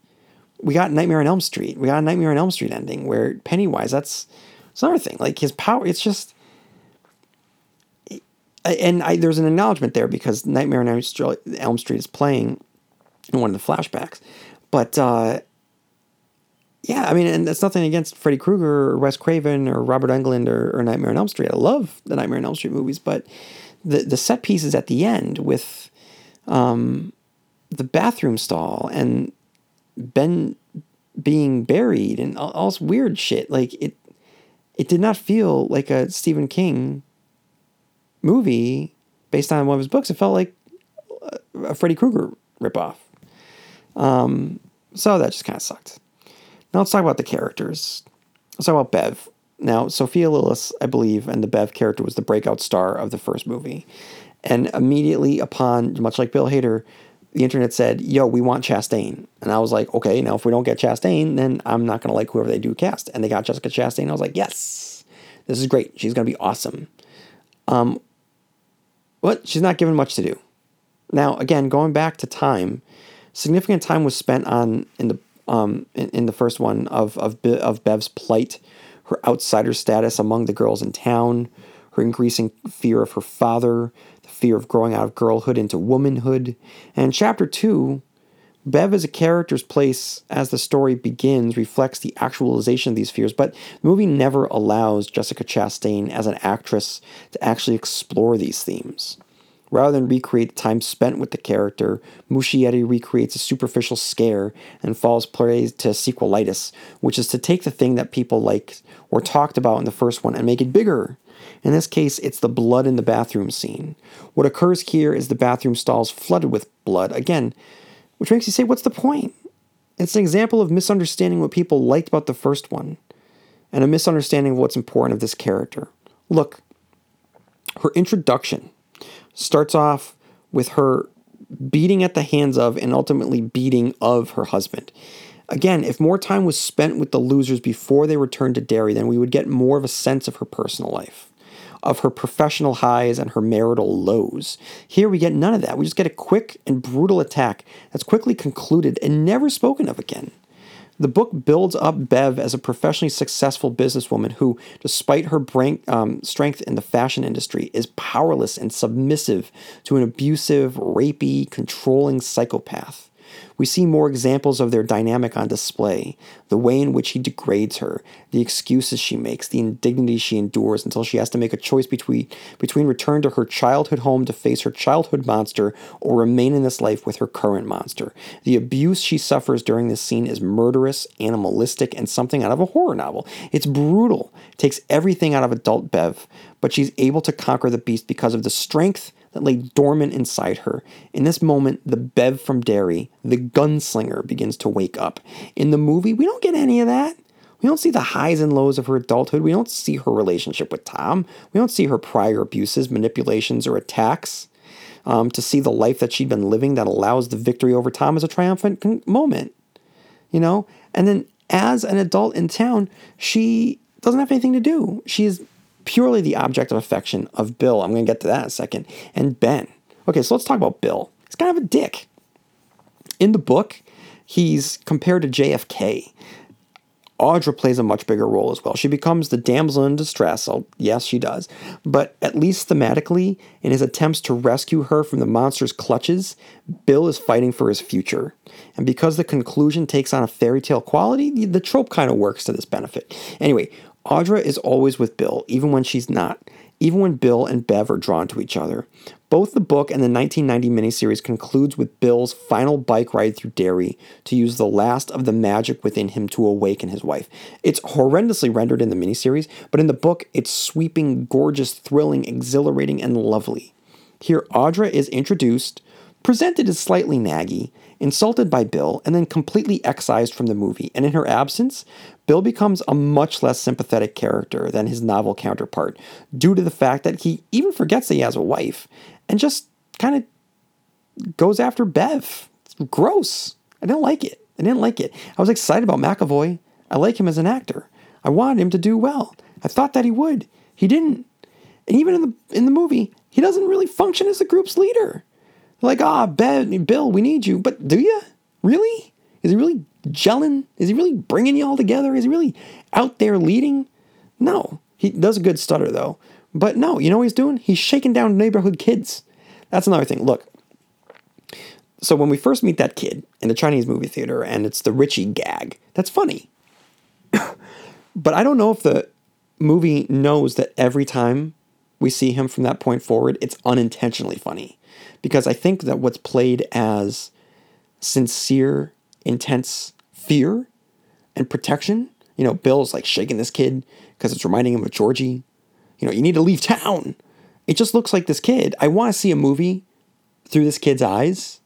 we got Nightmare on Elm Street. We got a Nightmare on Elm Street ending where Pennywise, that's, that's another thing. Like his power, it's just. And I, there's an acknowledgement there because Nightmare on Elm Street is playing in one of the flashbacks. But uh, yeah, I mean, and that's nothing against Freddy Krueger or Wes Craven or Robert Englund or, or, Nightmare on Elm Street. I love the Nightmare on Elm Street movies, but the the set pieces at the end with um, the bathroom stall and Ben being buried and all, all this weird shit. Like it, it did not feel like a Stephen King movie based on one of his books. It felt like a Freddy Krueger ripoff. Um, so that just kind of sucked. Now let's talk about the characters. Let's talk about Bev. Now, Sophia Lillis, I believe, and the Bev character was the breakout star of the first movie. And immediately upon, much like Bill Hader, the internet said, yo, we want Chastain. And I was like, okay, now if we don't get Chastain, then I'm not going to like whoever they do cast. And they got Jessica Chastain. I was like, yes, this is great. She's going to be awesome. Um, but she's not given much to do. Now, again, going back to time, significant time was spent on in the um, in, in the first one of of of Bev's plight, her outsider status among the girls in town, her increasing fear of her father, the fear of growing out of girlhood into womanhood. And chapter 2, Bev as a character's place as the story begins reflects the actualization of these fears, but the movie never allows Jessica Chastain as an actress to actually explore these themes. Rather than recreate the time spent with the character, Muschietti recreates a superficial scare and falls prey to sequelitis, which is to take the thing that people liked or talked about in the first one and make it bigger in this case, it's the blood in the bathroom scene. What occurs here is the bathroom stalls flooded with blood, again, which makes you say, what's the point? It's an example of misunderstanding what people liked about the first one and a misunderstanding of what's important of this character. Look, her introduction starts off with her beating at the hands of and ultimately beating of her husband. Again, if more time was spent with the losers before they returned to Derry, then we would get more of a sense of her personal life of her professional highs and her marital lows. Here we get none of that. We just get a quick and brutal attack that's quickly concluded and never spoken of again. The book builds up Bev as a professionally successful businesswoman who, despite her brain, um, strength in the fashion industry, is powerless and submissive to an abusive, rapey, controlling psychopath. We see more examples of their dynamic on display the way in which he degrades her, the excuses she makes, the indignity she endures until she has to make a choice between, between return to her childhood home to face her childhood monster or remain in this life with her current monster. The abuse she suffers during this scene is murderous, animalistic, and something out of a horror novel. It's brutal, it takes everything out of adult Bev, but she's able to conquer the beast because of the strength that lay dormant inside her. In this moment, the Bev from Derry, the gunslinger, begins to wake up. In the movie, we don't get any of that. We don't see the highs and lows of her adulthood. We don't see her relationship with Tom. We don't see her prior abuses, manipulations, or attacks. Um, to see the life that she'd been living that allows the victory over Tom as a triumphant moment. You know? And then as an adult in town, she doesn't have anything to do. She's purely the object of affection of Bill. I'm going to get to that in a second. And Ben. Okay, so let's talk about Bill. He's kind of a dick. In the book, he's compared to JFK. Audra plays a much bigger role as well. She becomes the damsel in distress. Oh, yes, she does. But at least thematically, in his attempts to rescue her from the monster's clutches, Bill is fighting for his future. And because the conclusion takes on a fairy tale quality, the trope kind of works to this benefit. Anyway, Audra is always with Bill, even when she's not even when Bill and Bev are drawn to each other. Both the book and the 1990 miniseries concludes with Bill's final bike ride through Derry to use the last of the magic within him to awaken his wife. It's horrendously rendered in the miniseries, but in the book, it's sweeping, gorgeous, thrilling, exhilarating, and lovely. Here, Audra is introduced, presented as slightly naggy, insulted by Bill, and then completely excised from the movie. And in her absence, Bill becomes a much less sympathetic character than his novel counterpart due to the fact that he even forgets that he has a wife and just kind of goes after Bev. It's gross. I didn't like it. I didn't like it. I was excited about McAvoy. I like him as an actor. I wanted him to do well. I thought that he would. He didn't. And even in the in the movie, he doesn't really function as the group's leader. Like, ah, Ben, Bill, we need you. But do you? Really? Is he really gelling? Is he really bringing you all together? Is he really out there leading? No. He does a good stutter, though. But no, you know what he's doing? He's shaking down neighborhood kids. That's another thing. Look, so when we first meet that kid in the Chinese movie theater and it's the Richie gag, that's funny. but I don't know if the movie knows that every time we see him from that point forward, it's unintentionally funny. Because I think that what's played as sincere, intense fear and protection, you know, Bill's like shaking this kid because it's reminding him of Georgie. You know, you need to leave town. It just looks like this kid. I want to see a movie through this kid's eyes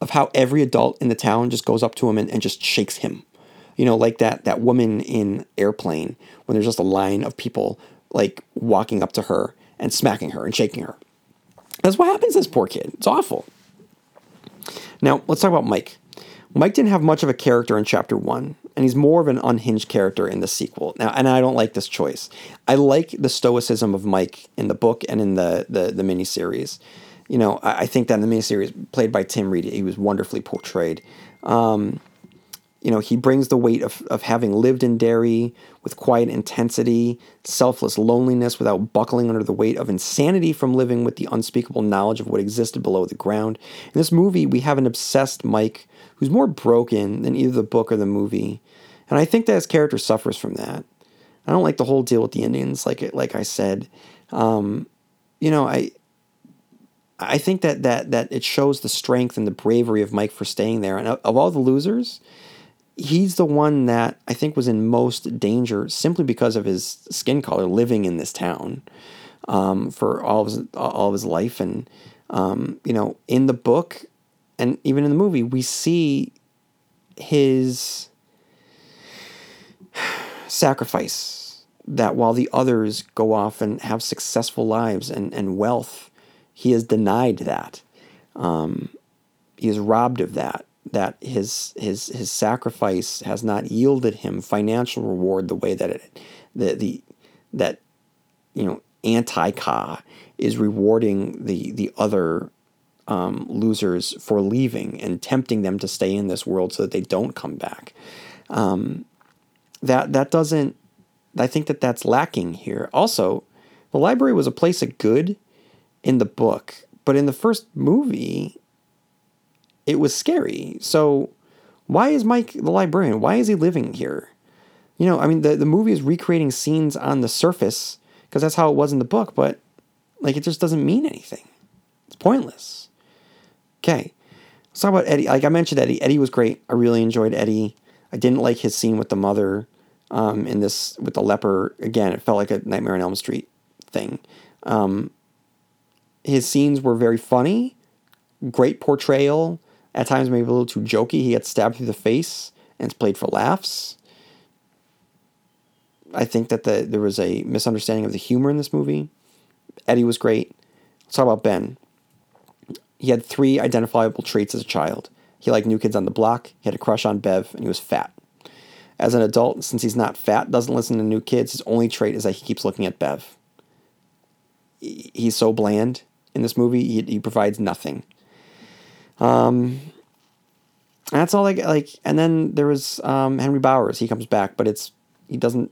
of how every adult in the town just goes up to him and, and just shakes him. You know, like that that woman in Airplane when there's just a line of people like walking up to her and smacking her and shaking her. That's what happens to this poor kid. It's awful. Now, let's talk about Mike. Mike didn't have much of a character in chapter one, and he's more of an unhinged character in the sequel. Now, and I don't like this choice. I like the stoicism of Mike in the book and in the the, the miniseries. You know, I, I think that in the miniseries played by Tim Reid, he was wonderfully portrayed. Um, you know, he brings the weight of, of having lived in Derry with quiet intensity, selfless loneliness without buckling under the weight of insanity from living with the unspeakable knowledge of what existed below the ground. In this movie, we have an obsessed Mike who's more broken than either the book or the movie. And I think that his character suffers from that. I don't like the whole deal with the Indians, like like I said. Um, you know, I I think that that that it shows the strength and the bravery of Mike for staying there. And of all the losers, he's the one that I think was in most danger simply because of his skin color, living in this town um, for all of his all of his life, and um, you know, in the book and even in the movie, we see his sacrifice. That while the others go off and have successful lives and, and wealth, he is denied that. Um, he is robbed of that that his his his sacrifice has not yielded him financial reward the way that it the the that you know anti-Ka is rewarding the the other um, losers for leaving and tempting them to stay in this world so that they don't come back. Um, that that doesn't. I think that that's lacking here. Also, the library was a place of good in the book, but in the first movie, it was scary. So why is Mike the librarian? Why is he living here? You know, I mean, the, the movie is recreating scenes on the surface because that's how it was in the book, but like it just doesn't mean anything. It's pointless. Okay. Let's talk about Eddie. Like I mentioned, Eddie. Eddie was great. I really enjoyed Eddie. I didn't like his scene with the mother um, in this with the leper. Again, it felt like a Nightmare on Elm Street thing. Um, his scenes were very funny, great portrayal. At times, maybe a little too jokey. He gets stabbed through the face and it's played for laughs. I think that the, there was a misunderstanding of the humor in this movie. Eddie was great. Let's talk about Ben. He had three identifiable traits as a child. He liked new kids on the block, he had a crush on Bev, and he was fat. As an adult, since he's not fat, doesn't listen to new kids, his only trait is that he keeps looking at Bev. he's so bland in this movie. He, he provides nothing. Um, that's all I get. Like, and then there was um, Henry Bowers. He comes back, but it's he doesn't.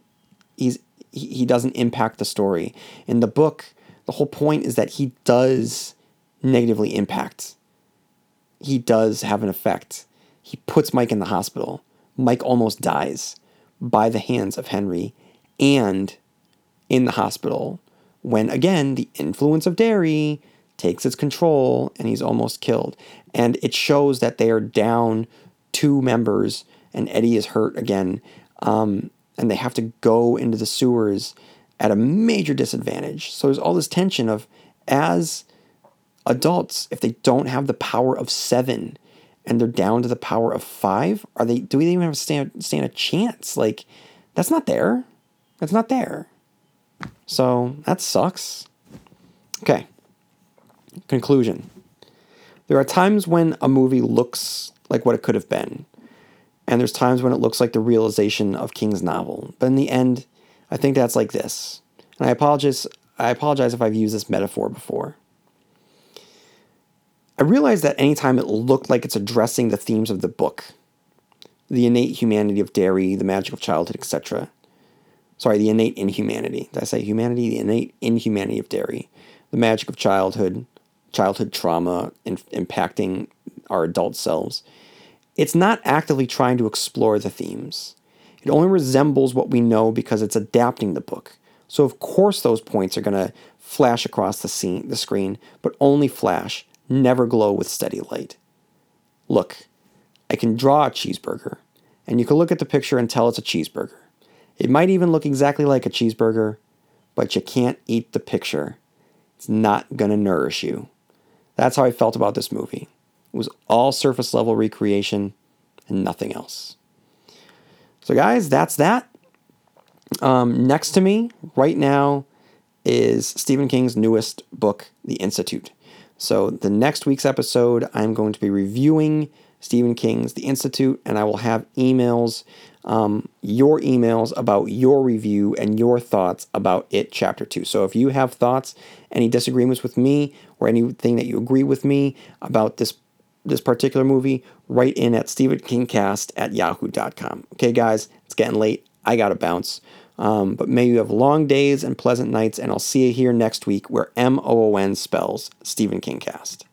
He's he, he doesn't impact the story. In the book, the whole point is that he does negatively impact. He does have an effect. He puts Mike in the hospital. Mike almost dies by the hands of Henry and in the hospital when again the influence of Derry takes its control and he's almost killed. And it shows that they are down two members and Eddie is hurt again. Um, and they have to go into the sewers at a major disadvantage. So there's all this tension of as adults, if they don't have the power of seven and they're down to the power of five, are they do we even have stand stand a chance? Like that's not there. That's not there. So that sucks. Okay. Conclusion. There are times when a movie looks like what it could have been, and there's times when it looks like the realization of King's novel. But in the end, I think that's like this. And I apologize I apologize if I've used this metaphor before. I realize that anytime it looked like it's addressing the themes of the book, the innate humanity of Derry, the magic of childhood, etc. Sorry, the innate inhumanity. Did I say humanity? The innate inhumanity of Derry, the magic of childhood, childhood trauma in, impacting our adult selves. It's not actively trying to explore the themes. It only resembles what we know because it's adapting the book. So of course those points are going to flash across the scene, the screen, but only flash, never glow with steady light. Look, I can draw a cheeseburger, and you can look at the picture and tell it's a cheeseburger. It might even look exactly like a cheeseburger, but you can't eat the picture. It's not going to nourish you. That's how I felt about this movie. It was all surface level recreation and nothing else. So, guys, that's that. Um, next to me right now is Stephen King's newest book, The Institute. So, the next week's episode, I'm going to be reviewing Stephen King's The Institute, and I will have emails, um, your emails about your review and your thoughts about it, Chapter 2. So, if you have thoughts, any disagreements with me, or anything that you agree with me about this this particular movie, write in at stephenkingcast at yahoo.com. Okay, guys, it's getting late. I got to bounce. Um, but may you have long days and pleasant nights, and I'll see you here next week where M O O N spells Stephen King Cast.